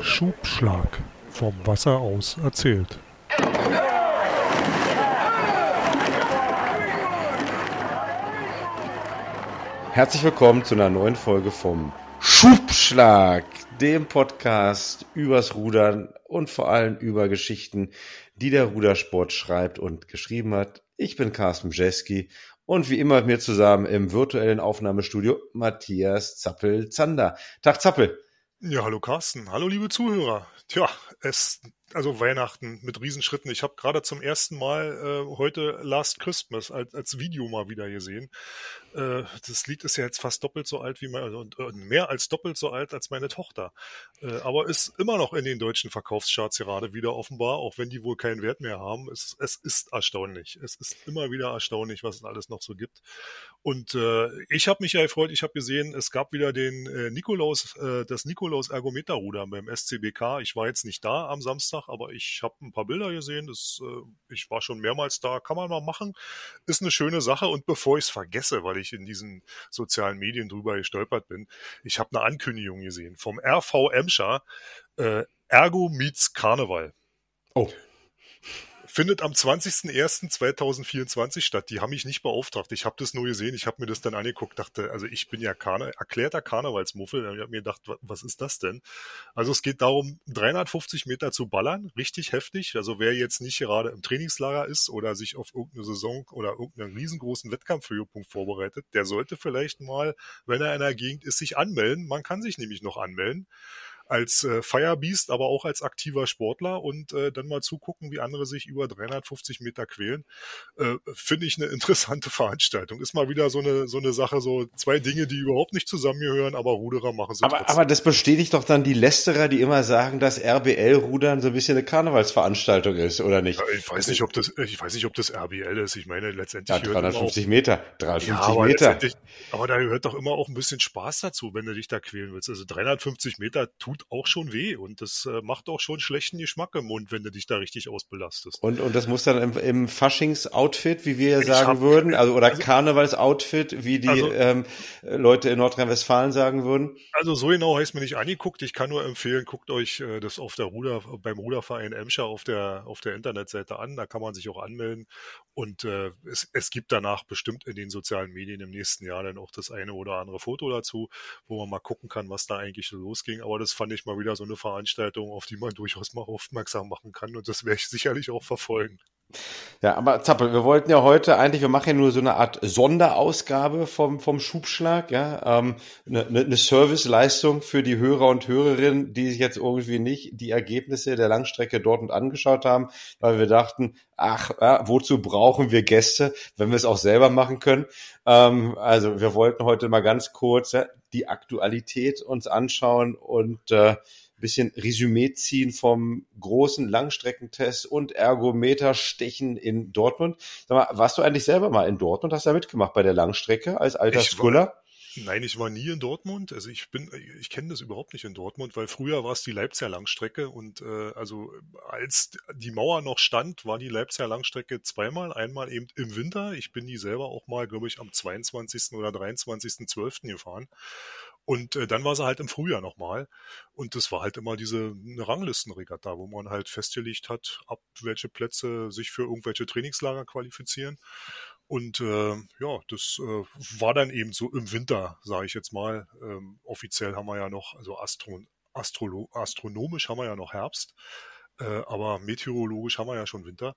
Schubschlag. Vom Wasser aus erzählt. Herzlich willkommen zu einer neuen Folge vom Schubschlag, dem Podcast übers Rudern und vor allem über Geschichten, die der Rudersport schreibt und geschrieben hat. Ich bin Carsten Jeski und wie immer mit mir zusammen im virtuellen Aufnahmestudio Matthias Zappel-Zander. Tag Zappel. Ja, hallo Carsten. Hallo liebe Zuhörer. Tja, es also Weihnachten mit Riesenschritten. Ich habe gerade zum ersten Mal äh, heute Last Christmas als, als Video mal wieder gesehen. Äh, das Lied ist ja jetzt fast doppelt so alt wie mein, also, äh, mehr als doppelt so alt als meine Tochter. Äh, aber ist immer noch in den deutschen Verkaufscharts gerade wieder offenbar, auch wenn die wohl keinen Wert mehr haben. Es, es ist erstaunlich. Es ist immer wieder erstaunlich, was es alles noch so gibt. Und äh, ich habe mich ja gefreut, ich habe gesehen, es gab wieder den äh, Nikolaus, das Nikolaus Ergometerruder beim SCBK. Ich war jetzt nicht da am Samstag, aber ich habe ein paar Bilder gesehen. Das, äh, ich war schon mehrmals da, kann man mal machen. Ist eine schöne Sache. Und bevor ich es vergesse, weil ich in diesen sozialen Medien drüber gestolpert bin, ich habe eine Ankündigung gesehen vom RV Emscher, äh, Ergo meets Karneval. Oh findet am 20.01.2024 statt. Die haben mich nicht beauftragt. Ich habe das nur gesehen. Ich habe mir das dann angeguckt, dachte, also ich bin ja Karne erklärter Karnevalsmuffel. Ich habe mir gedacht, was ist das denn? Also es geht darum, 350 Meter zu ballern, richtig heftig. Also wer jetzt nicht gerade im Trainingslager ist oder sich auf irgendeine Saison oder irgendeinen riesengroßen Wettkampfhöhepunkt vorbereitet, der sollte vielleicht mal, wenn er in der Gegend ist, sich anmelden. Man kann sich nämlich noch anmelden als äh, Firebeast, aber auch als aktiver Sportler und äh, dann mal zugucken, wie andere sich über 350 Meter quälen, äh, finde ich eine interessante Veranstaltung. Ist mal wieder so eine so eine Sache, so zwei Dinge, die überhaupt nicht zusammengehören, aber Ruderer machen sie aber, trotzdem. Aber das bestätigt doch dann die Lästerer, die immer sagen, dass RBL-Rudern so ein bisschen eine Karnevalsveranstaltung ist, oder nicht? Ja, ich weiß nicht, ob das ich weiß nicht, ob das RBL ist. Ich meine letztendlich ja, 350 Meter, 350 ja, aber Meter. Aber da gehört doch immer auch ein bisschen Spaß dazu, wenn du dich da quälen willst. Also 350 Meter tut tut auch schon weh und das äh, macht auch schon schlechten Geschmack im Mund, wenn du dich da richtig ausbelastest. Und, und das muss dann im, im Faschings-Outfit, wie wir sagen hab, würden, also oder also, Karnevals-Outfit, wie die also, ähm, Leute in Nordrhein-Westfalen sagen würden? Also so genau heißt mir nicht angeguckt. Ich kann nur empfehlen, guckt euch äh, das auf der Ruder, beim Ruderverein Emscher auf der, auf der Internetseite an. Da kann man sich auch anmelden. Und äh, es, es gibt danach bestimmt in den sozialen Medien im nächsten Jahr dann auch das eine oder andere Foto dazu, wo man mal gucken kann, was da eigentlich losging. Aber das fand ich mal wieder so eine Veranstaltung, auf die man durchaus mal aufmerksam machen kann. Und das werde ich sicherlich auch verfolgen. Ja, aber Zappel, wir wollten ja heute eigentlich, wir machen ja nur so eine Art Sonderausgabe vom, vom Schubschlag, ja, ähm, eine, eine Serviceleistung für die Hörer und Hörerinnen, die sich jetzt irgendwie nicht die Ergebnisse der Langstrecke dort und angeschaut haben, weil wir dachten, ach, ja, wozu brauchen wir Gäste, wenn wir es auch selber machen können? Ähm, also wir wollten heute mal ganz kurz ja, die Aktualität uns anschauen und äh, bisschen Resümee ziehen vom großen Langstreckentest und Ergometerstechen in Dortmund. Sag mal, warst du eigentlich selber mal in Dortmund? Hast du da mitgemacht bei der Langstrecke als alter Skuller? Nein, ich war nie in Dortmund. Also ich bin, ich kenne das überhaupt nicht in Dortmund, weil früher war es die Leipziger Langstrecke und äh, also als die Mauer noch stand, war die Leipziger Langstrecke zweimal. Einmal eben im Winter. Ich bin die selber auch mal, glaube ich, am 22. oder 23.12. gefahren. Und äh, dann war sie halt im Frühjahr nochmal. Und das war halt immer diese eine Ranglistenregatta, wo man halt festgelegt hat, ab welche Plätze sich für irgendwelche Trainingslager qualifizieren. Und äh, ja, das äh, war dann eben so im Winter, sage ich jetzt mal. Ähm, offiziell haben wir ja noch, also Astro Astrolo astronomisch haben wir ja noch Herbst. Äh, aber meteorologisch haben wir ja schon Winter.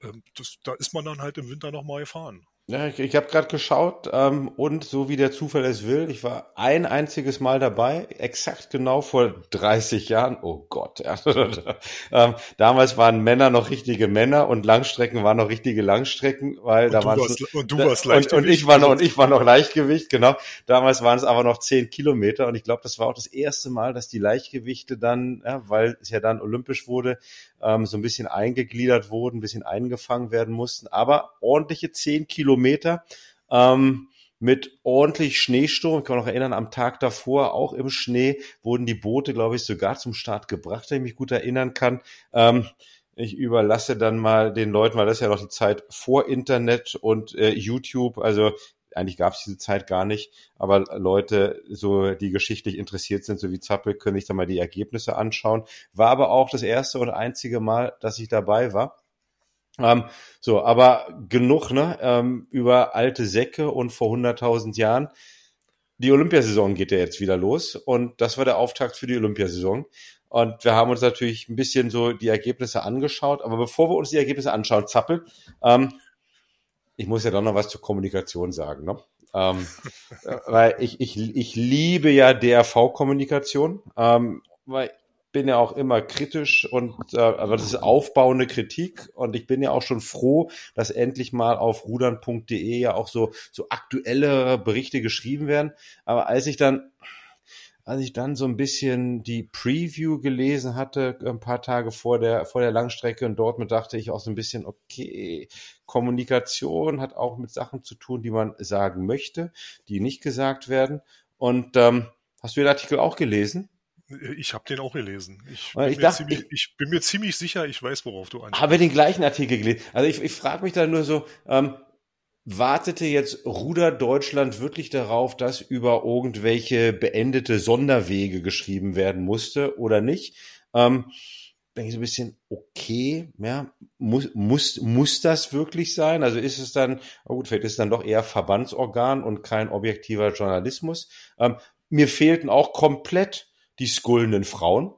Ähm, das, da ist man dann halt im Winter nochmal gefahren. Ja, ich, ich habe gerade geschaut ähm, und so wie der Zufall es will, ich war ein einziges Mal dabei, exakt genau vor 30 Jahren. Oh Gott, ja. ähm, damals waren Männer noch richtige Männer und Langstrecken waren noch richtige Langstrecken, weil und da waren und du warst Leichtgewicht. Und, und ich war noch und ich war noch Leichtgewicht, genau. Damals waren es aber noch 10 Kilometer und ich glaube, das war auch das erste Mal, dass die Leichtgewichte dann, ja, weil es ja dann olympisch wurde, ähm, so ein bisschen eingegliedert wurden, ein bisschen eingefangen werden mussten, aber ordentliche 10 Kilometer. Ähm, mit ordentlich Schneesturm. Ich kann mich noch erinnern, am Tag davor, auch im Schnee, wurden die Boote, glaube ich, sogar zum Start gebracht, wenn ich mich gut erinnern kann. Ähm, ich überlasse dann mal den Leuten, weil das ist ja noch die Zeit vor Internet und äh, YouTube. Also eigentlich gab es diese Zeit gar nicht, aber Leute, so die geschichtlich interessiert sind, so wie Zappel, können sich da mal die Ergebnisse anschauen. War aber auch das erste und einzige Mal, dass ich dabei war. Ähm, so, aber genug ne, ähm, über alte Säcke und vor 100.000 Jahren. Die Olympiasaison geht ja jetzt wieder los und das war der Auftakt für die Olympiasaison. Und wir haben uns natürlich ein bisschen so die Ergebnisse angeschaut. Aber bevor wir uns die Ergebnisse anschauen, Zappel, ähm, ich muss ja doch noch was zur Kommunikation sagen. Ne? Ähm, äh, weil ich, ich, ich liebe ja DRV-Kommunikation, ähm, weil bin ja auch immer kritisch und äh, aber das ist aufbauende Kritik und ich bin ja auch schon froh, dass endlich mal auf rudern.de ja auch so so aktuelle Berichte geschrieben werden. Aber als ich dann als ich dann so ein bisschen die Preview gelesen hatte, ein paar Tage vor der, vor der Langstrecke in Dortmund, dachte ich auch so ein bisschen, okay, Kommunikation hat auch mit Sachen zu tun, die man sagen möchte, die nicht gesagt werden. Und ähm, hast du den Artikel auch gelesen? Ich habe den auch gelesen. Ich, bin, ich, dachte, ziemlich, ich, bin mir ziemlich sicher, ich weiß, worauf du ansprichst. Habe den gleichen Artikel gelesen. Also ich, ich frage mich da nur so, ähm, wartete jetzt Ruder Deutschland wirklich darauf, dass über irgendwelche beendete Sonderwege geschrieben werden musste oder nicht? Ähm, denke ich so ein bisschen, okay, ja, muss, muss, muss das wirklich sein? Also ist es dann, oh gut, vielleicht ist es dann doch eher Verbandsorgan und kein objektiver Journalismus. Ähm, mir fehlten auch komplett die skullenden Frauen.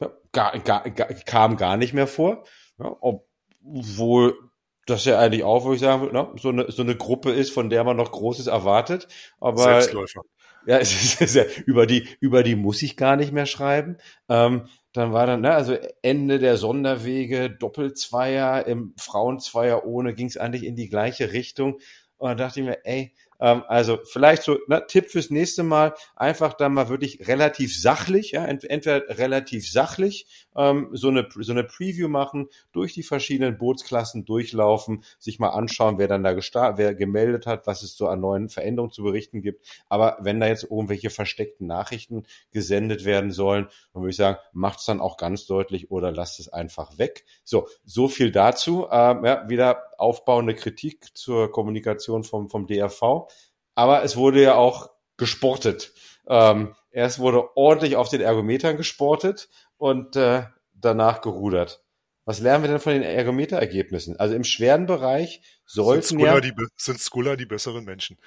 Ja, gar, gar, gar, kam gar nicht mehr vor. Ja, obwohl das ja eigentlich auch, würde ich sagen, ne, so, eine, so eine Gruppe ist, von der man noch Großes erwartet. Aber Selbstläufer. Ja, es ist, es ist ja, über die über die muss ich gar nicht mehr schreiben. Ähm, dann war dann, ne, also Ende der Sonderwege, Doppelzweier, im Frauenzweier ohne ging es eigentlich in die gleiche Richtung. Und dann dachte ich mir, ey, ähm, also vielleicht so ne, Tipp fürs nächste Mal, einfach dann mal wirklich relativ sachlich, ja, ent entweder relativ sachlich ähm, so, eine, so eine Preview machen, durch die verschiedenen Bootsklassen durchlaufen, sich mal anschauen, wer dann da gestartet, wer gemeldet hat, was es so an neuen Veränderungen zu berichten gibt. Aber wenn da jetzt irgendwelche versteckten Nachrichten gesendet werden sollen, dann würde ich sagen, macht es dann auch ganz deutlich oder lasst es einfach weg. So, so viel dazu. Ähm, ja, wieder aufbauende Kritik zur Kommunikation vom, vom DRV. Aber es wurde ja auch gesportet. Ähm, erst wurde ordentlich auf den Ergometern gesportet und äh, danach gerudert. Was lernen wir denn von den Ergometerergebnissen? Also im schweren Bereich sollten sind Skuller ja... Die, sind Skuller die besseren Menschen?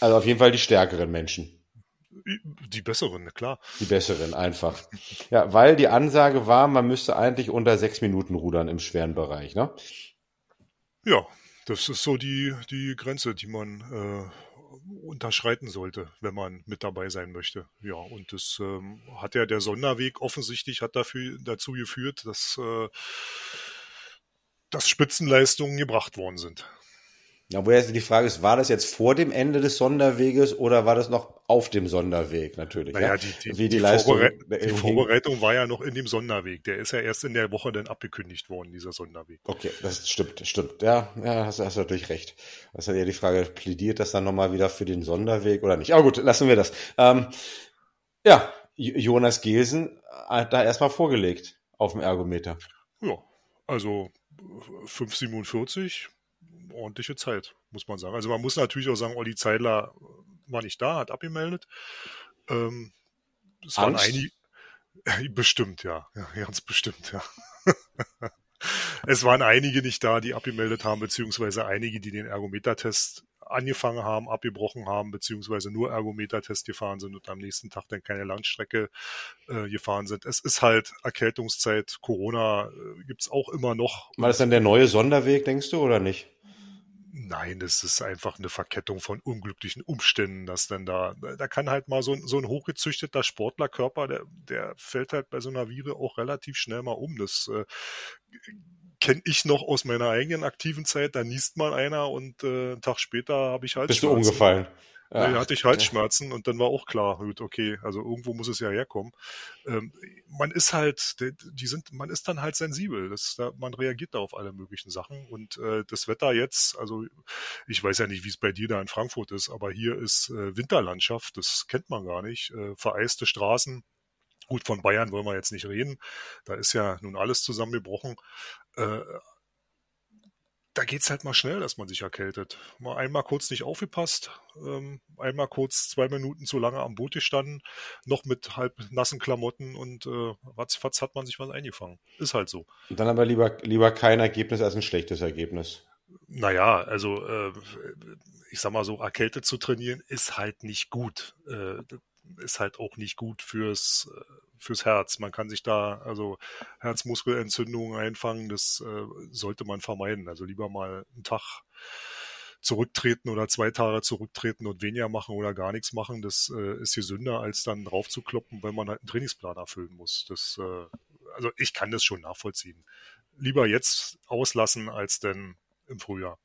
Also auf jeden Fall die stärkeren Menschen. Die besseren, klar. Die besseren, einfach. Ja, weil die Ansage war, man müsste eigentlich unter sechs Minuten rudern im schweren Bereich, ne? Ja, das ist so die, die Grenze, die man äh, unterschreiten sollte, wenn man mit dabei sein möchte. Ja, und das ähm, hat ja der Sonderweg offensichtlich hat dafür dazu geführt, dass, äh, dass Spitzenleistungen gebracht worden sind. Ja, wo jetzt die Frage ist, war das jetzt vor dem Ende des Sonderweges oder war das noch auf dem Sonderweg natürlich? Naja, ja? die, die, Wie die, die, Leistung Vorbereit die Vorbereitung war ja noch in dem Sonderweg. Der ist ja erst in der Woche dann abgekündigt worden, dieser Sonderweg. Okay, das stimmt, stimmt. Ja, ja hast, hast du natürlich recht. Das ist ja die Frage, plädiert das dann nochmal wieder für den Sonderweg oder nicht? Aber gut, lassen wir das. Ähm, ja, Jonas Gelsen hat da erstmal vorgelegt auf dem Ergometer. Ja, also 5,47 ordentliche Zeit, muss man sagen. Also man muss natürlich auch sagen, Olli Zeidler war nicht da, hat abgemeldet. Ähm, es waren einige. Bestimmt, ja. ja. Ganz bestimmt, ja. es waren einige nicht da, die abgemeldet haben, beziehungsweise einige, die den Ergometertest angefangen haben, abgebrochen haben, beziehungsweise nur Ergometertest gefahren sind und am nächsten Tag dann keine Langstrecke äh, gefahren sind. Es ist halt Erkältungszeit, Corona äh, gibt's auch immer noch. War das dann der neue Sonderweg, denkst du, oder nicht? Nein, das ist einfach eine Verkettung von unglücklichen Umständen, dass dann da, da kann halt mal so ein, so ein hochgezüchteter Sportlerkörper, der, der fällt halt bei so einer Viren auch relativ schnell mal um. Das äh, kenne ich noch aus meiner eigenen aktiven Zeit. Da niest mal einer und äh, einen Tag später habe ich halt. Bist du umgefallen? Ja, hatte ich Halsschmerzen und dann war auch klar, gut, okay, also irgendwo muss es ja herkommen. Ähm, man ist halt, die sind, man ist dann halt sensibel. Das, da, man reagiert da auf alle möglichen Sachen. Und äh, das Wetter jetzt, also ich weiß ja nicht, wie es bei dir da in Frankfurt ist, aber hier ist äh, Winterlandschaft, das kennt man gar nicht. Äh, vereiste Straßen. Gut, von Bayern wollen wir jetzt nicht reden. Da ist ja nun alles zusammengebrochen. Da geht's halt mal schnell, dass man sich erkältet. Mal einmal kurz nicht aufgepasst, ähm, einmal kurz zwei Minuten zu lange am Boot gestanden, noch mit halb nassen Klamotten und äh, ratzfatz hat man sich was eingefangen. Ist halt so. Dann aber lieber, lieber kein Ergebnis als ein schlechtes Ergebnis. Naja, also äh, ich sag mal so, erkältet zu trainieren ist halt nicht gut. Äh, ist halt auch nicht gut fürs äh, fürs Herz. Man kann sich da also Herzmuskelentzündungen einfangen, das äh, sollte man vermeiden. Also lieber mal einen Tag zurücktreten oder zwei Tage zurücktreten und weniger machen oder gar nichts machen, das äh, ist gesünder, als dann draufzukloppen, weil man halt einen Trainingsplan erfüllen muss. Das, äh, also ich kann das schon nachvollziehen. Lieber jetzt auslassen als denn im Frühjahr.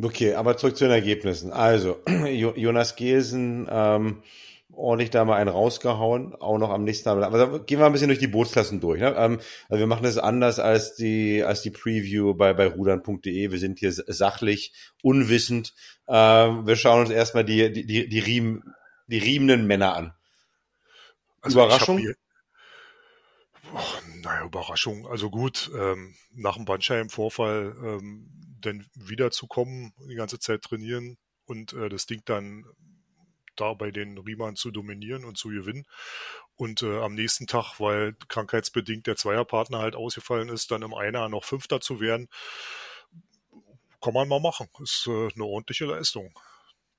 Okay, aber zurück zu den Ergebnissen. Also, Jonas Gesen ähm, ordentlich da mal einen rausgehauen, auch noch am nächsten Tag. Aber gehen wir ein bisschen durch die Bootsklassen durch. Ne? Ähm, also wir machen das anders als die, als die Preview bei, bei rudern.de. Wir sind hier sachlich, unwissend. Ähm, wir schauen uns erstmal die, die, die, die, Riemen, die riemenden Männer an. Also Überraschung? Oh, naja, Überraschung. Also gut, ähm, nach dem Bandscheibenvorfall ähm, dann wiederzukommen, die ganze Zeit trainieren und äh, das Ding dann da bei den Riemern zu dominieren und zu gewinnen. Und äh, am nächsten Tag, weil krankheitsbedingt der Zweierpartner halt ausgefallen ist, dann im Einer noch Fünfter zu werden, kann man mal machen. Ist äh, eine ordentliche Leistung.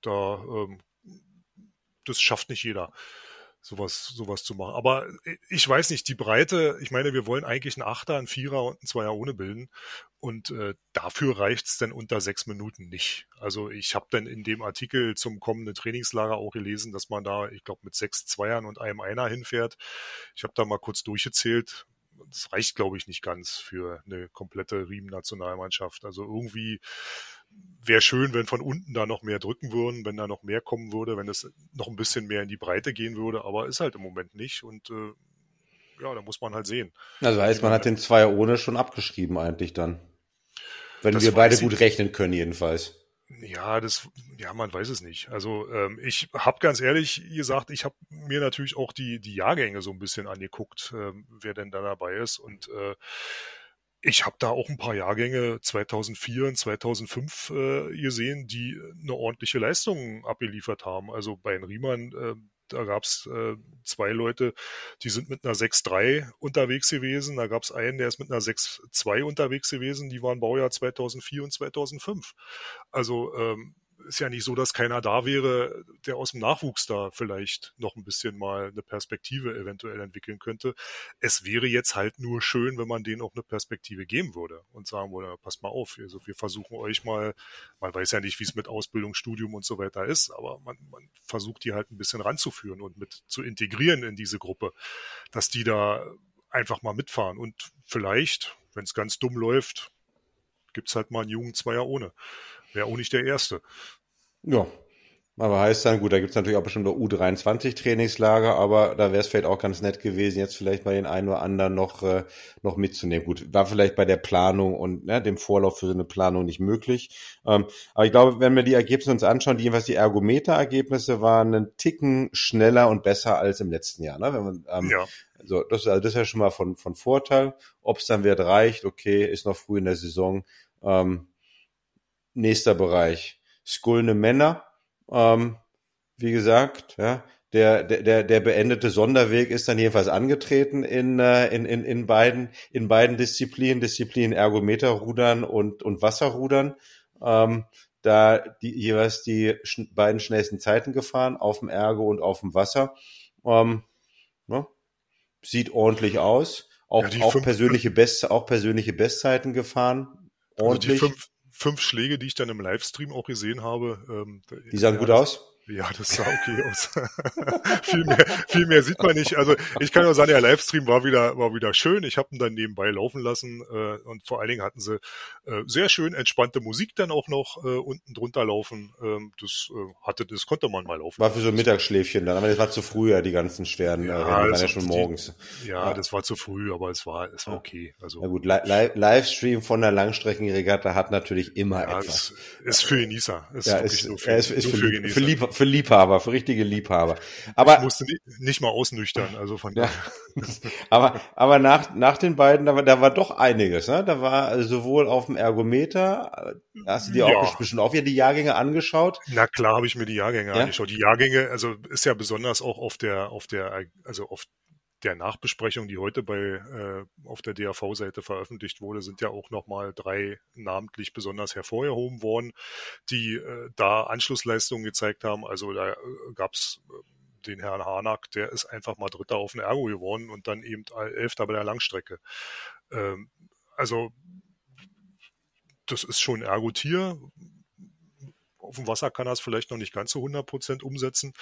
Da, ähm, das schafft nicht jeder sowas, sowas zu machen. Aber ich weiß nicht, die Breite, ich meine, wir wollen eigentlich einen Achter, einen Vierer und einen Zweier ohne bilden. Und äh, dafür reicht's dann unter sechs Minuten nicht. Also ich habe dann in dem Artikel zum kommenden Trainingslager auch gelesen, dass man da, ich glaube, mit sechs Zweiern und einem Einer hinfährt. Ich habe da mal kurz durchgezählt. Das reicht, glaube ich, nicht ganz für eine komplette Riemen-Nationalmannschaft. Also irgendwie wäre schön, wenn von unten da noch mehr drücken würden, wenn da noch mehr kommen würde, wenn es noch ein bisschen mehr in die Breite gehen würde, aber ist halt im Moment nicht und äh, ja, da muss man halt sehen. Also heißt, man hat den Zweier ohne schon abgeschrieben eigentlich dann. Wenn wir beide gut rechnen können jedenfalls. Ja, das, ja, man weiß es nicht. Also ähm, ich habe ganz ehrlich gesagt, ich habe mir natürlich auch die die Jahrgänge so ein bisschen angeguckt, ähm, wer denn da dabei ist und äh, ich habe da auch ein paar Jahrgänge 2004 und 2005 äh, gesehen, die eine ordentliche Leistung abgeliefert haben. Also bei den Riemern, äh, da gab es äh, zwei Leute, die sind mit einer 6.3 unterwegs gewesen. Da gab es einen, der ist mit einer 6.2 unterwegs gewesen. Die waren Baujahr 2004 und 2005. Also ähm, ist ja nicht so, dass keiner da wäre, der aus dem Nachwuchs da vielleicht noch ein bisschen mal eine Perspektive eventuell entwickeln könnte. Es wäre jetzt halt nur schön, wenn man denen auch eine Perspektive geben würde und sagen würde, passt mal auf, also wir versuchen euch mal, man weiß ja nicht, wie es mit Ausbildung, Studium und so weiter ist, aber man, man versucht die halt ein bisschen ranzuführen und mit zu integrieren in diese Gruppe, dass die da einfach mal mitfahren und vielleicht, wenn es ganz dumm läuft, gibt's halt mal einen Jugendzweier ohne. Wäre auch nicht der erste. Ja. Aber heißt dann, gut, da gibt es natürlich auch bestimmt U23-Trainingslager, aber da wäre es vielleicht auch ganz nett gewesen, jetzt vielleicht mal den einen oder anderen noch, äh, noch mitzunehmen. Gut, war vielleicht bei der Planung und ne, dem Vorlauf für so eine Planung nicht möglich. Ähm, aber ich glaube, wenn wir die Ergebnisse uns anschauen, die jedenfalls die Ergometer-Ergebnisse waren einen Ticken schneller und besser als im letzten Jahr. Ne? Wenn man, ähm, ja. So, das, also das ist ja schon mal von, von Vorteil. Ob es dann wird reicht, okay, ist noch früh in der Saison. Ähm, nächster Bereich Skulne Männer. Ähm, wie gesagt, ja, der, der, der beendete Sonderweg ist dann jedenfalls angetreten in, äh, in, in, in, beiden, in beiden Disziplinen, Disziplinen Ergometerrudern und, und Wasserrudern. Ähm, da die, jeweils die sch beiden schnellsten Zeiten gefahren, auf dem Ergo und auf dem Wasser. Ähm, ne? Sieht ordentlich aus. Auch, ja, auch persönliche Best, auch persönliche Bestzeiten gefahren. Ordentlich. Also die fünf, fünf Schläge, die ich dann im Livestream auch gesehen habe. Ähm, die sahen gut aus? Ja, das sah okay aus. viel, mehr, viel mehr sieht man nicht. Also ich kann nur sagen, der Livestream war wieder, war wieder schön. Ich habe ihn dann nebenbei laufen lassen äh, und vor allen Dingen hatten sie äh, sehr schön entspannte Musik dann auch noch äh, unten drunter laufen. Ähm, das äh, hatte, das konnte man mal laufen. War für so ein Mittagsschläfchen dann, aber das war zu früh ja die ganzen schweren ja, äh, Rennen, waren ja schon morgens. Die, ja, ja, das war zu früh, aber es war, es war okay. Also Na gut, Li Livestream von der Langstreckenregatta hat natürlich immer ja, etwas. Ist für Genießer. Ist ja, ist, für, ist, ist für, für, Genießer. für, lieb, für Liebhaber, für richtige Liebhaber. Aber ich musste nicht, nicht mal ausnüchtern, also von ja. aber aber nach nach den beiden, da war, da war doch einiges, ne? Da war sowohl auf dem Ergometer, hast du dir ja. auch bestimmt auch wieder die Jahrgänge angeschaut? Na klar, habe ich mir die Jahrgänge ja? angeschaut. Die Jahrgänge, also ist ja besonders auch auf der auf der also auf der Nachbesprechung, die heute bei äh, auf der DAV-Seite veröffentlicht wurde, sind ja auch nochmal drei namentlich besonders hervorgehoben worden, die äh, da Anschlussleistungen gezeigt haben. Also da äh, gab es äh, den Herrn Harnack, der ist einfach mal Dritter auf den Ergo geworden und dann eben Elfter bei der Langstrecke. Ähm, also das ist schon Ergo-Tier. Auf dem Wasser kann er es vielleicht noch nicht ganz zu 100 Prozent umsetzen,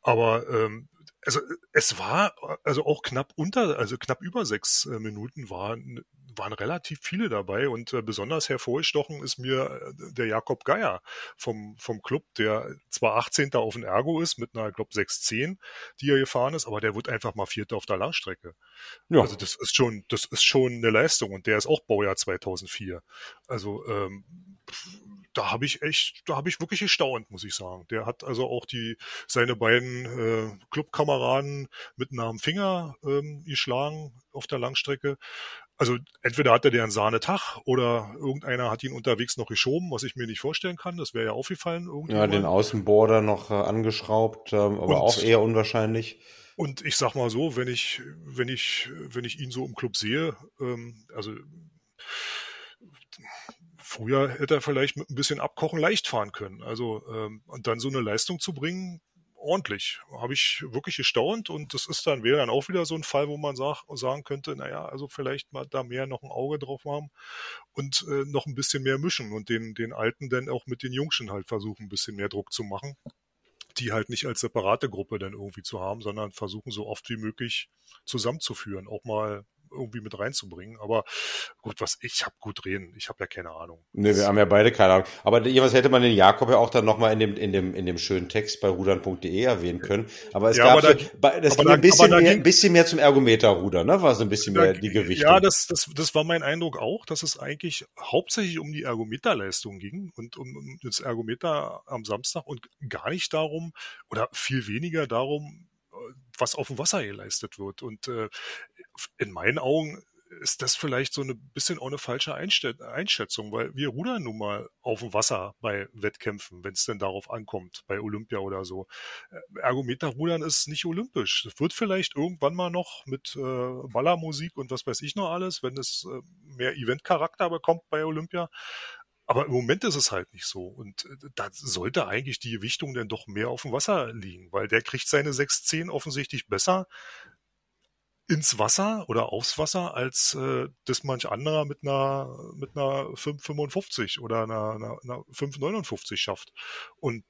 aber ähm, also es war also auch knapp unter, also knapp über sechs äh, Minuten waren, waren relativ viele dabei und äh, besonders hervorgestochen ist mir äh, der Jakob Geier vom, vom Club, der zwar 18. auf dem Ergo ist mit einer, glaube 6-10, die er gefahren ist, aber der wird einfach mal Vierter auf der Langstrecke. Ja. Also das ist schon, das ist schon eine Leistung und der ist auch Baujahr 2004. Also ähm, da habe ich echt, da habe ich wirklich gestaunt, muss ich sagen. Der hat also auch die seine beiden äh, Clubkameraden mit einem Finger ähm, geschlagen auf der Langstrecke. Also entweder hat er den Sahnetag oder irgendeiner hat ihn unterwegs noch geschoben, was ich mir nicht vorstellen kann. Das wäre ja aufgefallen. Ja, den Außenborder noch äh, angeschraubt, ähm, aber und, auch eher unwahrscheinlich. Und ich sag mal so, wenn ich, wenn ich, wenn ich ihn so im Club sehe, ähm, also Früher hätte er vielleicht mit ein bisschen Abkochen leicht fahren können. Also ähm, und dann so eine Leistung zu bringen, ordentlich. Habe ich wirklich gestaunt und das ist dann, wäre dann auch wieder so ein Fall, wo man sag, sagen könnte, naja, also vielleicht mal da mehr noch ein Auge drauf haben und äh, noch ein bisschen mehr mischen und den, den Alten dann auch mit den Jungschen halt versuchen, ein bisschen mehr Druck zu machen die halt nicht als separate Gruppe dann irgendwie zu haben, sondern versuchen so oft wie möglich zusammenzuführen, auch mal irgendwie mit reinzubringen. Aber gut, was ich habe gut reden. Ich habe ja keine Ahnung. Nee, wir haben ja beide keine Ahnung. Aber jeweils hätte man den Jakob ja auch dann nochmal in dem, in dem, in dem schönen Text bei rudern.de erwähnen können. Aber es ja, gab aber so, da, das ging da, ein bisschen mehr, ein bisschen mehr zum Ergometerruder, ne? War so ein bisschen da, mehr die Gewichtung. Ja, das, das, das war mein Eindruck auch, dass es eigentlich hauptsächlich um die Ergometerleistung ging und um, um das Ergometer am Samstag und gar nicht darum oder viel weniger darum, was auf dem Wasser geleistet wird. Und äh, in meinen Augen ist das vielleicht so ein bisschen auch eine falsche Einschätzung, weil wir rudern nun mal auf dem Wasser bei Wettkämpfen, wenn es denn darauf ankommt, bei Olympia oder so. Äh, Ergometerrudern ist nicht olympisch. Das wird vielleicht irgendwann mal noch mit äh, Ballermusik und was weiß ich noch alles, wenn es äh, mehr Eventcharakter bekommt bei Olympia. Aber im Moment ist es halt nicht so. Und äh, da sollte eigentlich die Gewichtung dann doch mehr auf dem Wasser liegen, weil der kriegt seine 6,10 offensichtlich besser ins Wasser oder aufs Wasser, als äh, das manch anderer mit einer mit einer 5,55 oder einer, einer, einer 5,59 schafft. Und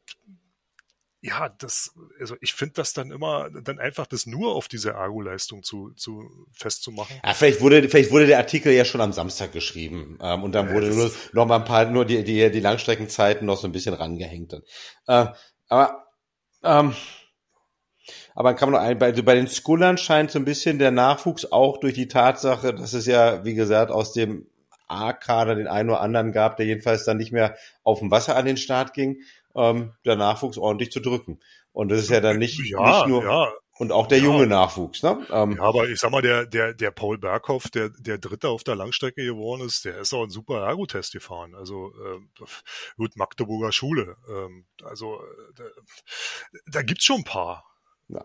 ja, das, also ich finde das dann immer, dann einfach das nur auf diese Argo-Leistung zu, zu festzumachen. Ja, vielleicht wurde, vielleicht wurde der Artikel ja schon am Samstag geschrieben ähm, und dann wurde nur noch mal ein paar, nur die, die, die Langstreckenzeiten noch so ein bisschen rangehängt. Dann. Äh, aber ähm, aber kann man noch ein, bei, bei den Skullern scheint so ein bisschen der Nachwuchs auch durch die Tatsache, dass es ja, wie gesagt, aus dem A-Kader den einen oder anderen gab, der jedenfalls dann nicht mehr auf dem Wasser an den Start ging, ähm, der Nachwuchs ordentlich zu drücken. Und das ist ja dann nicht, ja, nicht nur ja. und auch der ja. junge Nachwuchs. Ne? Ähm, ja, aber ich sag mal, der der der Paul Berghoff, der der Dritte auf der Langstrecke geworden ist, der ist auch ein super Ergotest gefahren. Also äh, gut Magdeburger Schule. Ähm, also äh, da, da gibt's schon ein paar. Ja.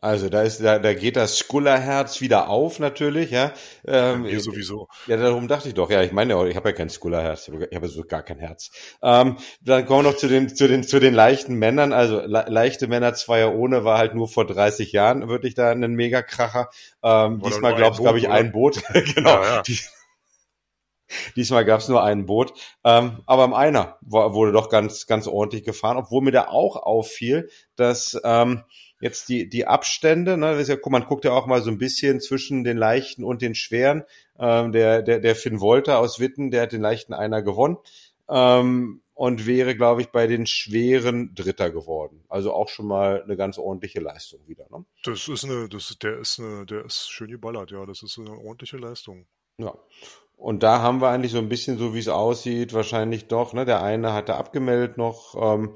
Also da ist, da, da geht das Skullerherz wieder auf natürlich, ja. Ähm, ja sowieso. Ja, darum dachte ich doch. Ja, ich meine, ich habe ja kein Skullerherz, ich habe so gar kein Herz. Ähm, dann kommen wir noch zu den zu den zu den leichten Männern. Also le leichte Männer Zweier ohne war halt nur vor 30 Jahren wirklich da ein Megakracher. Ähm, diesmal glaubst glaube ich ein Boot. genau. Ja, ja. Diesmal gab es nur ein Boot, ähm, aber im Einer wurde doch ganz ganz ordentlich gefahren, obwohl mir da auch auffiel, dass ähm, jetzt die, die Abstände, ne, das ist ja, guck, man guckt ja auch mal so ein bisschen zwischen den leichten und den schweren. Ähm, der, der, der Finn Wolter aus Witten, der hat den leichten einer gewonnen. Ähm, und wäre, glaube ich, bei den schweren Dritter geworden. Also auch schon mal eine ganz ordentliche Leistung wieder. Ne? Das ist eine, das, der ist eine, der ist schön geballert, ja. Das ist eine ordentliche Leistung. Ja. Und da haben wir eigentlich so ein bisschen so, wie es aussieht, wahrscheinlich doch. Ne? Der eine hatte abgemeldet noch. Ähm,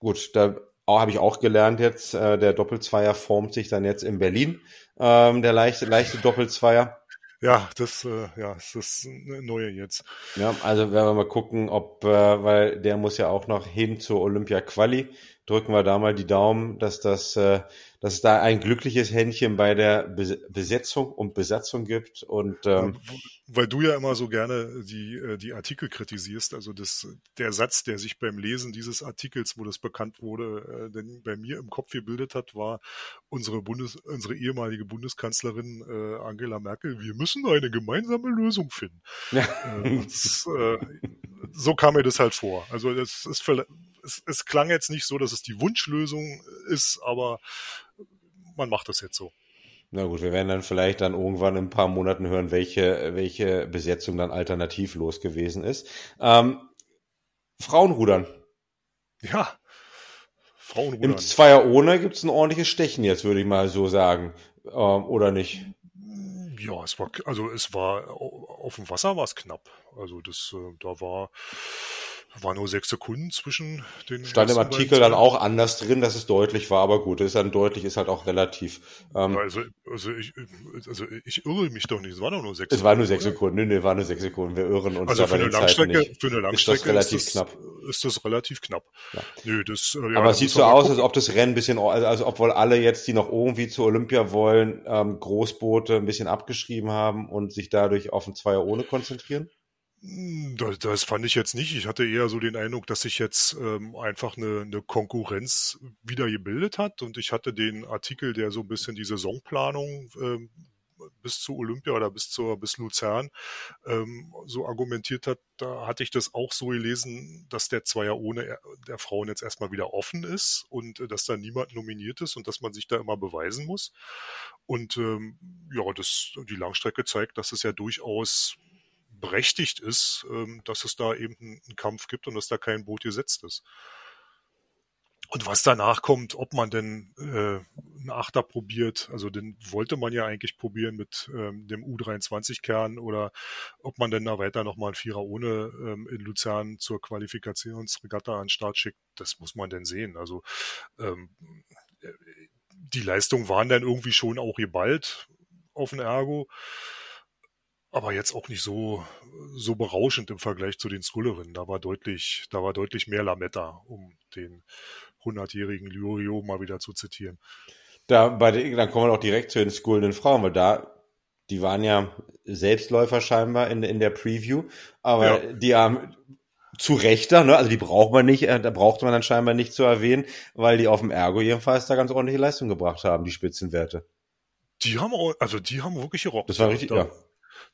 gut, da habe ich auch gelernt jetzt, äh, der Doppelzweier formt sich dann jetzt in Berlin, ähm, der leichte, leichte Doppelzweier. Ja, das, äh, ja, das ist eine neue jetzt. Ja, also werden wir mal gucken, ob, äh, weil der muss ja auch noch hin zur Olympia Quali. Drücken wir da mal die Daumen, dass das äh, dass es da ein glückliches Händchen bei der Besetzung und Besatzung gibt. Und ähm, weil du ja immer so gerne die äh, die Artikel kritisierst, also das der Satz, der sich beim Lesen dieses Artikels, wo das bekannt wurde, äh, denn bei mir im Kopf gebildet hat, war unsere Bundes unsere ehemalige Bundeskanzlerin äh, Angela Merkel. Wir müssen eine gemeinsame Lösung finden. Ja. Äh, das, äh, so kam mir das halt vor. Also das ist es, es klang jetzt nicht so, dass es die Wunschlösung ist, aber man macht das jetzt so. Na gut, wir werden dann vielleicht dann irgendwann in ein paar Monaten hören, welche, welche Besetzung dann alternativlos gewesen ist. Ähm, Frauenrudern. Ja, Frauenrudern. Im Zweier ohne gibt es ein ordentliches Stechen jetzt, würde ich mal so sagen. Ähm, oder nicht? Ja, es war, also es war, auf dem Wasser war es knapp. Also das, äh, da war, war nur sechs Sekunden zwischen den. Stand im Artikel dann auch anders drin, dass es deutlich war, aber gut, ist dann deutlich, ist halt auch relativ. Ähm, also, also, ich, also ich irre mich doch nicht, es war doch nur sechs Sekunden. Es war nur sechs Sekunden, nee, nee, war nur sechs Sekunden, wir irren uns also für eine Langstrecke, nicht. Für eine Langstrecke ist das relativ ist das, knapp. Ist das relativ knapp. Ja. Nö, das, äh, ja, aber es sieht so aus, als ob das Rennen ein bisschen, also, also obwohl alle jetzt, die noch irgendwie zur Olympia wollen, ähm, Großboote ein bisschen abgeschrieben haben und sich dadurch auf ein Zweier ohne konzentrieren? Hm, das, das fand ich jetzt nicht. Ich hatte eher so den Eindruck, dass sich jetzt ähm, einfach eine, eine Konkurrenz wieder gebildet hat. Und ich hatte den Artikel, der so ein bisschen die Saisonplanung ähm, bis zu Olympia oder bis zur bis Luzern ähm, so argumentiert hat, da hatte ich das auch so gelesen, dass der Zweier ohne der Frauen jetzt erstmal wieder offen ist und äh, dass da niemand nominiert ist und dass man sich da immer beweisen muss. Und ähm, ja, das die Langstrecke zeigt, dass es ja durchaus berechtigt ist, ähm, dass es da eben einen Kampf gibt und dass da kein Boot gesetzt ist. Und was danach kommt, ob man denn äh, einen Achter probiert, also den wollte man ja eigentlich probieren mit ähm, dem U23-Kern oder ob man denn da weiter nochmal einen Vierer ohne ähm, in Luzern zur Qualifikationsregatta an den Start schickt, das muss man denn sehen. Also ähm, die Leistungen waren dann irgendwie schon auch geballt auf den Ergo aber jetzt auch nicht so, so berauschend im Vergleich zu den Scullerinnen. Da war deutlich, da war deutlich mehr Lametta, um den 100-jährigen Lurio mal wieder zu zitieren. Da, bei den, dann kommen wir auch direkt zu den scullenden Frauen, weil da, die waren ja Selbstläufer scheinbar in, in der Preview, aber ja. die haben zu Rechter, ne? also die braucht man nicht, äh, da braucht man dann scheinbar nicht zu erwähnen, weil die auf dem Ergo jedenfalls da ganz ordentliche Leistung gebracht haben, die Spitzenwerte. Die haben auch, also die haben wirklich gerockt. Das war richtig, da, ja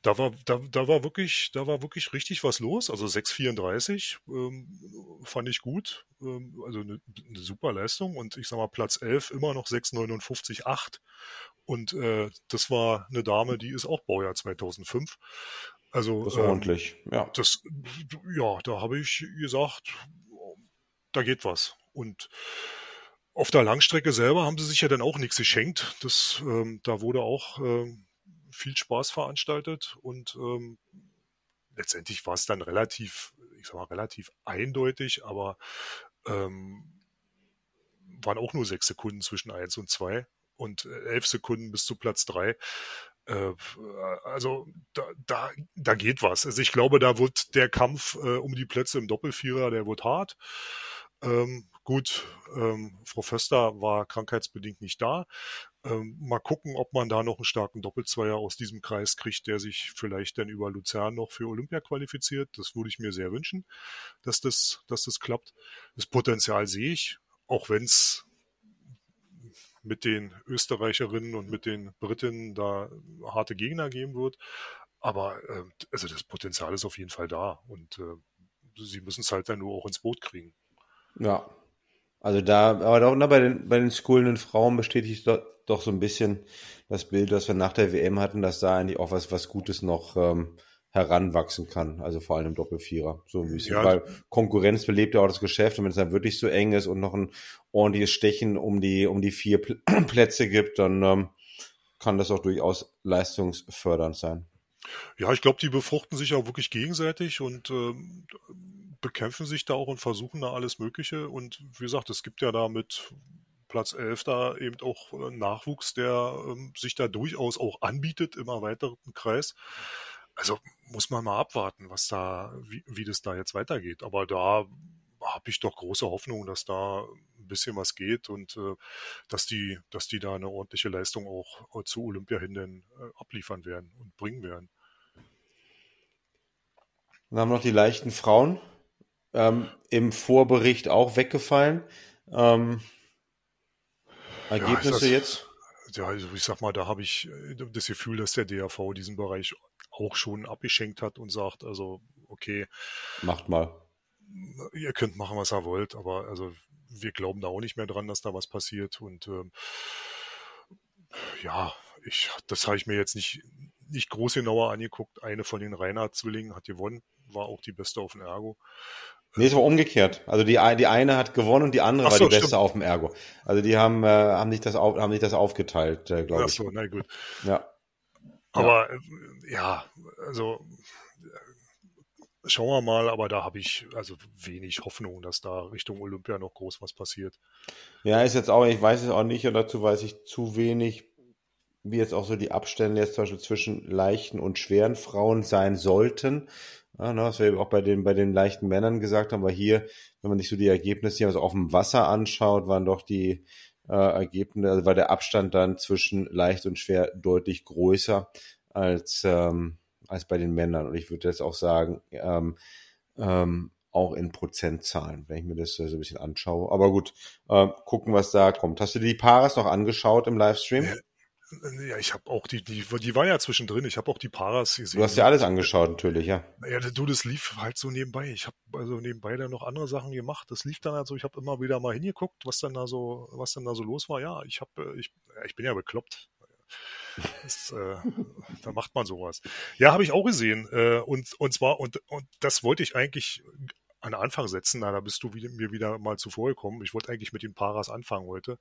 da war, da, da war wirklich, da war wirklich richtig was los. Also 6,34 ähm, fand ich gut. Ähm, also eine, eine super Leistung. Und ich sag mal, Platz 11 immer noch 6,59,8. Und äh, das war eine Dame, die ist auch Baujahr 2005. Also das ist ähm, ordentlich, ja. Das, ja, da habe ich gesagt, da geht was. Und auf der Langstrecke selber haben sie sich ja dann auch nichts geschenkt. Das, ähm, da wurde auch ähm, viel Spaß veranstaltet und ähm, letztendlich war es dann relativ, ich sag mal, relativ eindeutig, aber ähm, waren auch nur sechs Sekunden zwischen eins und zwei und äh, elf Sekunden bis zu Platz drei. Äh, also da, da, da geht was. Also ich glaube, da wird der Kampf äh, um die Plätze im Doppelvierer, der wird hart. Ähm, gut, ähm, Frau Förster war krankheitsbedingt nicht da. Ähm, mal gucken, ob man da noch einen starken Doppelzweier aus diesem Kreis kriegt, der sich vielleicht dann über Luzern noch für Olympia qualifiziert. Das würde ich mir sehr wünschen, dass das, dass das klappt. Das Potenzial sehe ich, auch wenn es mit den Österreicherinnen und mit den Britinnen da harte Gegner geben wird. Aber äh, also das Potenzial ist auf jeden Fall da und äh, sie müssen es halt dann nur auch ins Boot kriegen. Ja. Also da, aber na, bei den, bei den schoolenden Frauen bestätigt doch, doch so ein bisschen das Bild, das wir nach der WM hatten, dass da eigentlich auch was, was Gutes noch ähm, heranwachsen kann. Also vor allem im Doppelvierer. So ein bisschen. Ja. Weil Konkurrenz belebt ja auch das Geschäft und wenn es dann wirklich so eng ist und noch ein ordentliches Stechen um die, um die vier Plätze gibt, dann ähm, kann das auch durchaus leistungsfördernd sein. Ja, ich glaube, die befruchten sich auch wirklich gegenseitig und ähm, bekämpfen sich da auch und versuchen da alles Mögliche. Und wie gesagt, es gibt ja da mit Platz 11 da eben auch Nachwuchs, der ähm, sich da durchaus auch anbietet im erweiterten Kreis. Also muss man mal abwarten, was da, wie, wie das da jetzt weitergeht. Aber da habe ich doch große Hoffnung, dass da ein bisschen was geht und äh, dass die, dass die da eine ordentliche Leistung auch äh, zu Olympia hin denn, äh, abliefern werden und bringen werden. Dann haben noch die leichten Frauen ähm, im Vorbericht auch weggefallen. Ähm, Ergebnisse ja, jetzt? Ja, also ich sag mal, da habe ich äh, das Gefühl, dass der DAV diesen Bereich auch schon abgeschenkt hat und sagt, also okay. Macht mal. Ihr könnt machen, was ihr wollt, aber also wir glauben da auch nicht mehr dran, dass da was passiert und ähm, ja, ich, das habe ich mir jetzt nicht, nicht groß genauer angeguckt. Eine von den Reinhard-Zwillingen hat gewonnen, war auch die beste auf dem Ergo. Nee, es war umgekehrt. Also die, die eine hat gewonnen und die andere so, war die beste stimmt. auf dem Ergo. Also die haben, äh, haben, nicht das auf, haben nicht das aufgeteilt, äh, glaube ich. Ach so, na gut. Ja. Aber ja, äh, ja also äh, schauen wir mal, aber da habe ich also wenig Hoffnung, dass da Richtung Olympia noch groß was passiert. Ja, ist jetzt auch, ich weiß es auch nicht und dazu weiß ich zu wenig, wie jetzt auch so die Abstände jetzt zum Beispiel zwischen leichten und schweren Frauen sein sollten. Ja, ne, was wir eben auch bei den, bei den leichten Männern gesagt haben, aber hier, wenn man sich so die Ergebnisse hier also auf dem Wasser anschaut, waren doch die äh, Ergebnisse, also war der Abstand dann zwischen leicht und schwer deutlich größer als, ähm, als bei den Männern. Und ich würde jetzt auch sagen, ähm, ähm, auch in Prozentzahlen, wenn ich mir das so ein bisschen anschaue. Aber gut, äh, gucken, was da kommt. Hast du dir die Paras noch angeschaut im Livestream? Ja, ich habe auch die, die, die waren ja zwischendrin. Ich habe auch die Paras gesehen. Du hast ja alles angeschaut, natürlich, ja. Ja, du, das lief halt so nebenbei. Ich habe also nebenbei dann noch andere Sachen gemacht. Das lief dann halt so. Ich habe immer wieder mal hingeguckt, was dann da so, was dann da so los war. Ja, ich habe, ich, ich bin ja bekloppt. Das, äh, da macht man sowas. Ja, habe ich auch gesehen. Äh, und, und zwar, und, und das wollte ich eigentlich an Anfang setzen. Na, da bist du wieder, mir wieder mal zuvor gekommen. Ich wollte eigentlich mit den Paras anfangen heute,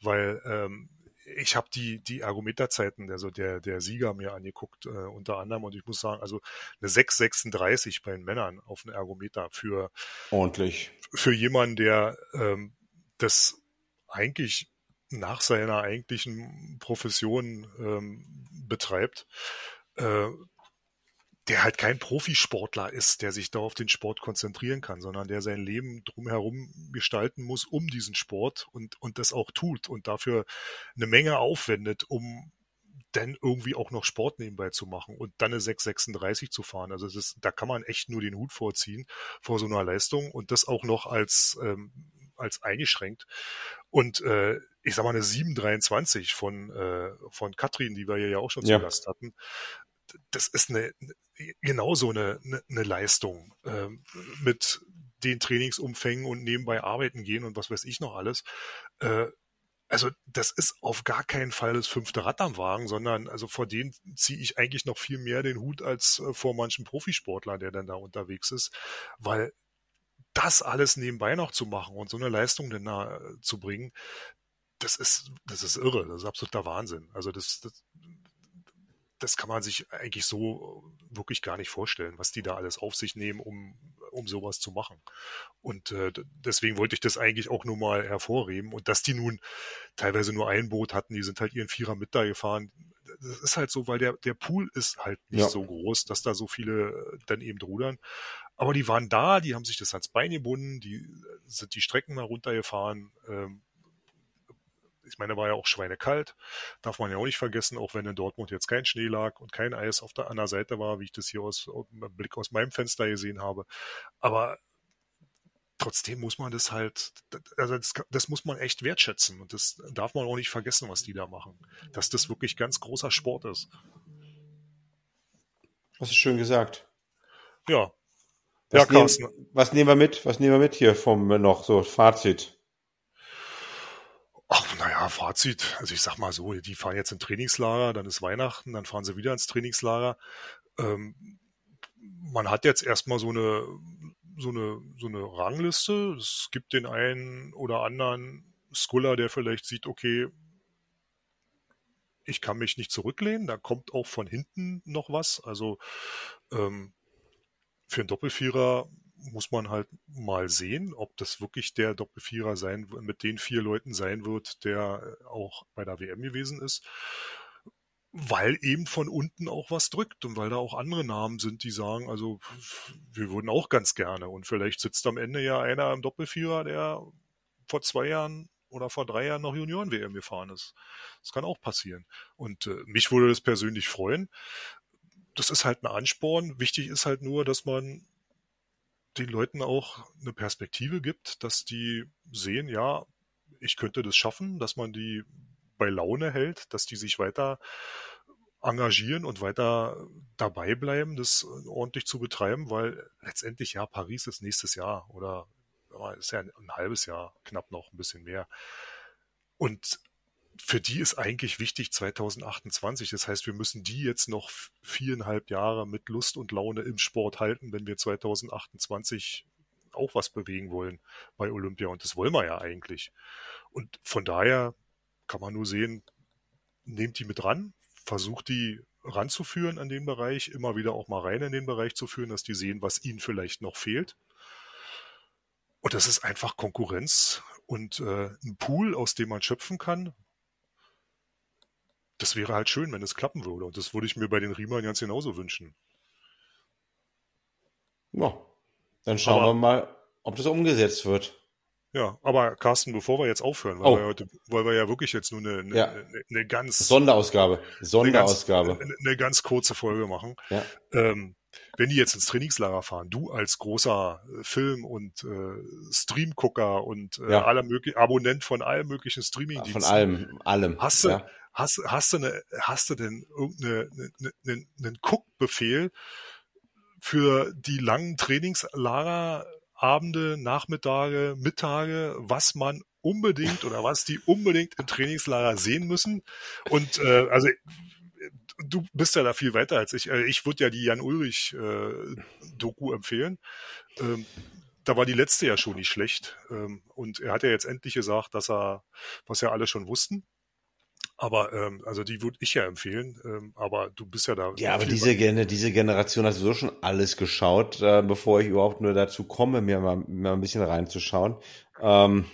weil ähm, ich habe die, die Ergometerzeiten, also der, der Sieger mir angeguckt, äh, unter anderem, und ich muss sagen, also eine 6,36 bei den Männern auf einem Ergometer für ordentlich. Für jemanden, der ähm, das eigentlich nach seiner eigentlichen Profession ähm, betreibt, äh, der halt kein Profisportler ist, der sich da auf den Sport konzentrieren kann, sondern der sein Leben drumherum gestalten muss um diesen Sport und, und das auch tut und dafür eine Menge aufwendet, um dann irgendwie auch noch Sport nebenbei zu machen und dann eine 636 zu fahren. Also das ist, da kann man echt nur den Hut vorziehen vor so einer Leistung und das auch noch als, ähm, als eingeschränkt. Und äh, ich sag mal eine 723 von, äh, von Katrin, die wir ja auch schon ja. zu Gast hatten, das ist eine, genauso eine, eine, Leistung äh, mit den Trainingsumfängen und nebenbei arbeiten gehen und was weiß ich noch alles. Äh, also das ist auf gar keinen Fall das fünfte Rad am Wagen, sondern also vor denen ziehe ich eigentlich noch viel mehr den Hut als äh, vor manchen Profisportler, der dann da unterwegs ist, weil das alles nebenbei noch zu machen und so eine Leistung dann da äh, zu bringen, das ist, das ist irre, das ist absoluter Wahnsinn. Also das, das das kann man sich eigentlich so wirklich gar nicht vorstellen, was die da alles auf sich nehmen, um, um sowas zu machen. Und äh, deswegen wollte ich das eigentlich auch nur mal hervorheben. Und dass die nun teilweise nur ein Boot hatten, die sind halt ihren Vierer mit da gefahren. Das ist halt so, weil der, der Pool ist halt nicht ja. so groß, dass da so viele dann eben rudern. Aber die waren da, die haben sich das ans Bein gebunden, die sind die Strecken mal runtergefahren. Ähm, ich meine, war ja auch schweinekalt, darf man ja auch nicht vergessen, auch wenn in Dortmund jetzt kein Schnee lag und kein Eis auf der anderen Seite war, wie ich das hier aus Blick aus meinem Fenster gesehen habe. Aber trotzdem muss man das halt, also das, das, muss man echt wertschätzen und das darf man auch nicht vergessen, was die da machen. Dass das wirklich ganz großer Sport ist. Das ist schön gesagt. Ja. Was, ja, nehmen, was nehmen wir mit? Was nehmen wir mit hier vom noch so Fazit? Ach, Fazit. Also ich sag mal so, die fahren jetzt in Trainingslager, dann ist Weihnachten, dann fahren sie wieder ins Trainingslager. Ähm, man hat jetzt erstmal so eine, so eine, so eine Rangliste. Es gibt den einen oder anderen Skuller, der vielleicht sieht, okay, ich kann mich nicht zurücklehnen, da kommt auch von hinten noch was. Also ähm, für einen Doppelvierer muss man halt mal sehen, ob das wirklich der Doppelvierer sein, mit den vier Leuten sein wird, der auch bei der WM gewesen ist. Weil eben von unten auch was drückt und weil da auch andere Namen sind, die sagen, also wir würden auch ganz gerne. Und vielleicht sitzt am Ende ja einer im Doppelvierer, der vor zwei Jahren oder vor drei Jahren noch Junioren-WM gefahren ist. Das kann auch passieren. Und äh, mich würde das persönlich freuen. Das ist halt ein Ansporn. Wichtig ist halt nur, dass man den Leuten auch eine Perspektive gibt, dass die sehen, ja, ich könnte das schaffen, dass man die bei Laune hält, dass die sich weiter engagieren und weiter dabei bleiben, das ordentlich zu betreiben, weil letztendlich ja Paris ist nächstes Jahr oder ist ja ein halbes Jahr, knapp noch ein bisschen mehr. Und für die ist eigentlich wichtig 2028. Das heißt, wir müssen die jetzt noch viereinhalb Jahre mit Lust und Laune im Sport halten, wenn wir 2028 auch was bewegen wollen bei Olympia. Und das wollen wir ja eigentlich. Und von daher kann man nur sehen, nehmt die mit ran, versucht die ranzuführen an den Bereich, immer wieder auch mal rein in den Bereich zu führen, dass die sehen, was ihnen vielleicht noch fehlt. Und das ist einfach Konkurrenz und äh, ein Pool, aus dem man schöpfen kann, das wäre halt schön, wenn es klappen würde. Und das würde ich mir bei den Riemern ganz genauso wünschen. Ja, dann schauen aber, wir mal, ob das umgesetzt wird. Ja, aber Carsten, bevor wir jetzt aufhören, weil, oh. wir, heute, weil wir ja wirklich jetzt nur eine, eine, ja. eine, eine ganz Sonderausgabe, Sonderausgabe, eine ganz, eine ganz kurze Folge machen. Ja. Ähm, wenn die jetzt ins Trainingslager fahren, du als großer äh, Film- und äh, Streamgucker und äh, ja. aller möglichen Abonnent von allen möglichen Streamingdiensten, von allem, allem, hast du, ja. Hast, hast, du, eine, hast du denn irgendeinen eine, eine, einen Cook-Befehl für die langen Trainingslager, Abende, Nachmittage, Mittage, was man unbedingt oder was die unbedingt im Trainingslager sehen müssen? Und äh, also du bist ja da viel weiter als ich. Äh, ich würde ja die Jan Ulrich äh, Doku empfehlen. Ähm, da war die letzte ja schon nicht schlecht. Ähm, und er hat ja jetzt endlich gesagt, dass er, was ja alle schon wussten, aber ähm, also die würde ich ja empfehlen. Ähm, aber du bist ja da. Ja, aber diese, Gen diese Generation hat sowieso schon alles geschaut, äh, bevor ich überhaupt nur dazu komme, mir mal, mal ein bisschen reinzuschauen. Ähm,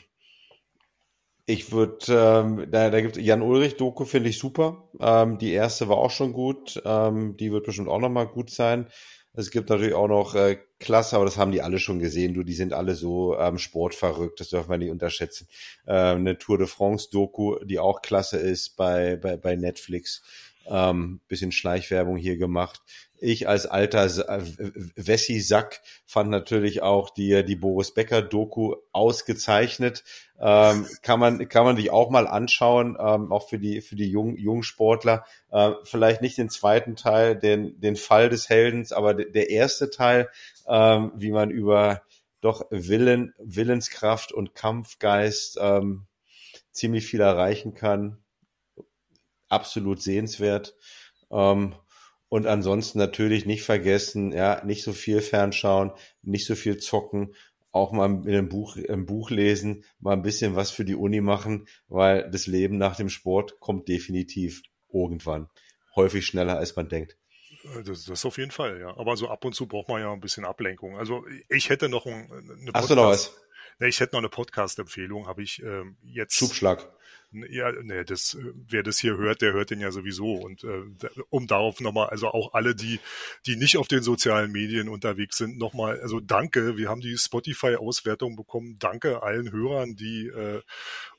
ich würde, ähm, da, da gibt Jan Ulrich Doku finde ich super. Ähm, die erste war auch schon gut. Ähm, die wird bestimmt auch noch mal gut sein. Es gibt natürlich auch noch äh, Klasse, aber das haben die alle schon gesehen. Du, die sind alle so ähm, sportverrückt, das dürfen wir nicht unterschätzen. Ähm, eine Tour de France Doku, die auch klasse ist bei, bei, bei Netflix. Ähm, bisschen Schleichwerbung hier gemacht. Ich als alter äh, Wessi-Sack fand natürlich auch die, die Boris Becker-Doku ausgezeichnet. Ähm, kann man, kann man sich auch mal anschauen, ähm, auch für die, für die jungen, jungen Sportler. Äh, vielleicht nicht den zweiten Teil, den, den Fall des Heldens, aber der erste Teil, ähm, wie man über doch Willen, Willenskraft und Kampfgeist ähm, ziemlich viel erreichen kann absolut sehenswert. Ähm, und ansonsten natürlich nicht vergessen, ja, nicht so viel fernschauen, nicht so viel zocken, auch mal in einem Buch, im Buch lesen, mal ein bisschen was für die Uni machen, weil das Leben nach dem Sport kommt definitiv irgendwann. Häufig schneller als man denkt. Äh, das, das auf jeden Fall, ja. Aber so ab und zu braucht man ja ein bisschen Ablenkung. Also ich hätte noch ein, eine Hast du noch was? Ich hätte noch eine Podcast-Empfehlung, habe ich ähm, jetzt. Schubschlag. Ja, nee, das, äh, wer das hier hört, der hört den ja sowieso. Und äh, um darauf nochmal, also auch alle, die, die nicht auf den sozialen Medien unterwegs sind, nochmal, also danke, wir haben die Spotify-Auswertung bekommen. Danke allen Hörern, die äh,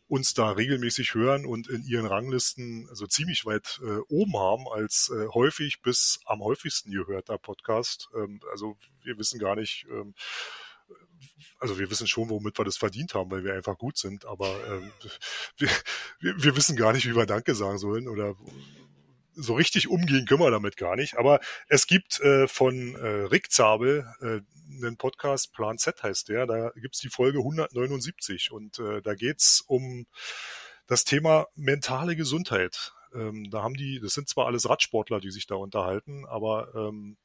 uns da regelmäßig hören und in ihren Ranglisten also ziemlich weit äh, oben haben als äh, häufig bis am häufigsten gehörter Podcast. Ähm, also wir wissen gar nicht, ähm, also wir wissen schon, womit wir das verdient haben, weil wir einfach gut sind, aber ähm, wir, wir, wissen gar nicht, wie wir Danke sagen sollen oder so richtig umgehen können wir damit gar nicht. Aber es gibt äh, von äh, Rick Zabel äh, einen Podcast, Plan Z heißt der, da gibt's die Folge 179 und äh, da geht's um das Thema mentale Gesundheit. Ähm, da haben die, das sind zwar alles Radsportler, die sich da unterhalten, aber ähm,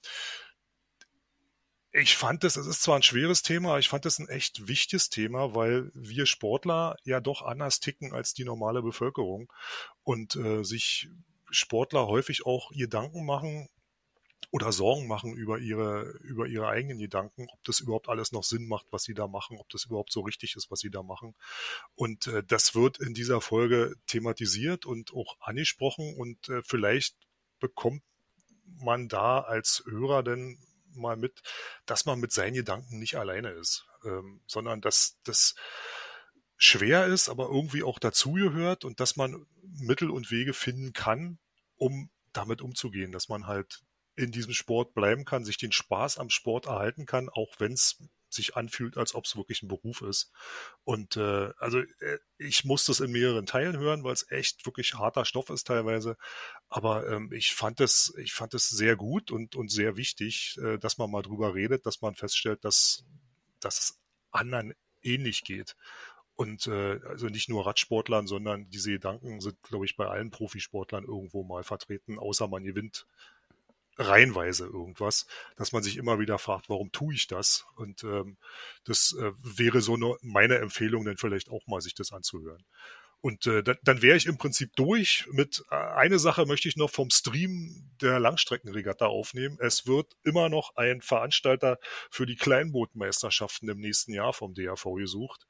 ich fand das, es ist zwar ein schweres Thema, ich fand das ein echt wichtiges Thema, weil wir Sportler ja doch anders ticken als die normale Bevölkerung und äh, sich Sportler häufig auch Gedanken machen oder Sorgen machen über ihre, über ihre eigenen Gedanken, ob das überhaupt alles noch Sinn macht, was sie da machen, ob das überhaupt so richtig ist, was sie da machen. Und äh, das wird in dieser Folge thematisiert und auch angesprochen und äh, vielleicht bekommt man da als Hörer denn mal mit, dass man mit seinen Gedanken nicht alleine ist, ähm, sondern dass das schwer ist, aber irgendwie auch dazugehört und dass man Mittel und Wege finden kann, um damit umzugehen, dass man halt in diesem Sport bleiben kann, sich den Spaß am Sport erhalten kann, auch wenn es sich anfühlt, als ob es wirklich ein Beruf ist. Und äh, also äh, ich muss das in mehreren Teilen hören, weil es echt wirklich harter Stoff ist teilweise. Aber ähm, ich fand es, ich fand es sehr gut und und sehr wichtig, äh, dass man mal drüber redet, dass man feststellt, dass dass es anderen ähnlich geht. Und äh, also nicht nur Radsportlern, sondern diese Gedanken sind, glaube ich, bei allen Profisportlern irgendwo mal vertreten, außer man gewinnt reihenweise irgendwas, dass man sich immer wieder fragt, warum tue ich das? Und ähm, das äh, wäre so eine, meine Empfehlung, dann vielleicht auch mal sich das anzuhören. Und äh, dann, dann wäre ich im Prinzip durch. Mit äh, eine Sache möchte ich noch vom Stream der Langstreckenregatta aufnehmen. Es wird immer noch ein Veranstalter für die Kleinbootmeisterschaften im nächsten Jahr vom DAV gesucht.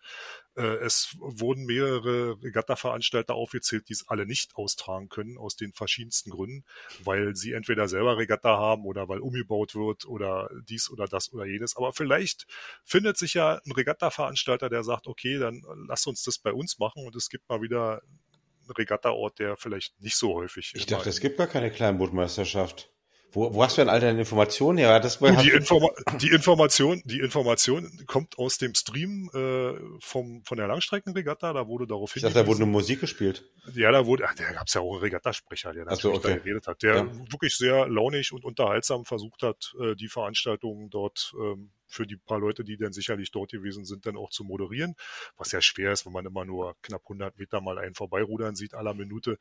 Äh, es wurden mehrere Regatta-Veranstalter aufgezählt, die es alle nicht austragen können, aus den verschiedensten Gründen, weil sie entweder selber Regatta haben oder weil umgebaut wird oder dies oder das oder jenes. Aber vielleicht findet sich ja ein Regatta-Veranstalter, der sagt, okay, dann lass uns das bei uns machen und es gibt mal wieder einen Regatta-Ort, der vielleicht nicht so häufig ist. Ich dachte, es gibt gar keine Kleinbootmeisterschaft. Wo, wo hast du denn all deine Informationen her? Das die, Informa die, Information, die Information kommt aus dem Stream äh, vom, von der Langstreckenregatta, da wurde darauf hingewiesen. Dachte, da wurde nur Musik gespielt. Ja, da wurde, ach, da gab es ja auch einen Regattasprecher, der natürlich so, okay. da geredet hat, der ja. wirklich sehr launig und unterhaltsam versucht hat, äh, die Veranstaltungen dort ähm, für die paar Leute, die dann sicherlich dort gewesen sind, dann auch zu moderieren, was ja schwer ist, wenn man immer nur knapp 100 Meter mal einen vorbeirudern sieht aller Minute.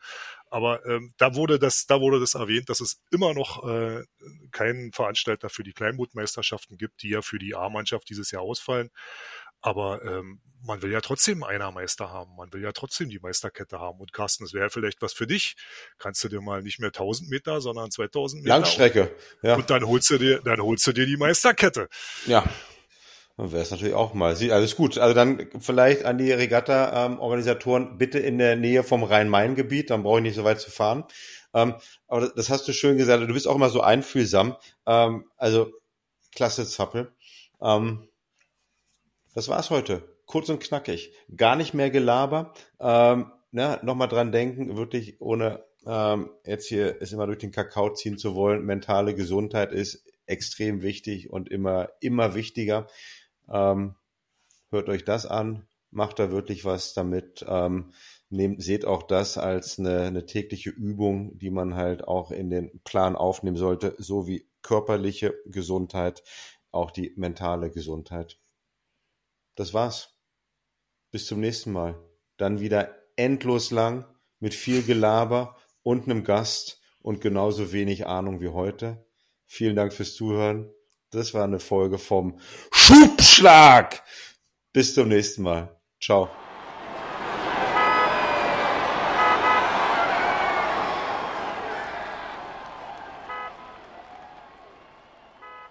Aber ähm, da wurde das, da wurde das erwähnt, dass es immer noch äh, keinen Veranstalter für die Kleinbootmeisterschaften gibt, die ja für die A-Mannschaft dieses Jahr ausfallen. Aber ähm, man will ja trotzdem einer Meister haben. Man will ja trotzdem die Meisterkette haben. Und Carsten, das wäre vielleicht was für dich. Kannst du dir mal nicht mehr 1000 Meter, sondern 2000 Meter. Langstrecke, ja. Und dann holst du dir, dann holst du dir die Meisterkette. Ja. Dann wäre es natürlich auch mal. Also ist gut. Also dann vielleicht an die Regatta-Organisatoren bitte in der Nähe vom Rhein-Main-Gebiet. Dann brauche ich nicht so weit zu fahren. Ähm, aber das hast du schön gesagt. Du bist auch immer so einfühlsam. Ähm, also klasse Zappel. Ähm, das war's heute. Kurz und knackig. Gar nicht mehr Gelaber. Ähm, ne, Nochmal dran denken, wirklich ohne ähm, jetzt hier es immer durch den Kakao ziehen zu wollen. Mentale Gesundheit ist extrem wichtig und immer, immer wichtiger. Ähm, hört euch das an, macht da wirklich was damit. Ähm, nehmt, seht auch das als eine, eine tägliche Übung, die man halt auch in den Plan aufnehmen sollte, so wie körperliche Gesundheit, auch die mentale Gesundheit. Das war's. Bis zum nächsten Mal. Dann wieder endlos lang mit viel Gelaber und einem Gast und genauso wenig Ahnung wie heute. Vielen Dank fürs Zuhören. Das war eine Folge vom Schubschlag. Bis zum nächsten Mal. Ciao.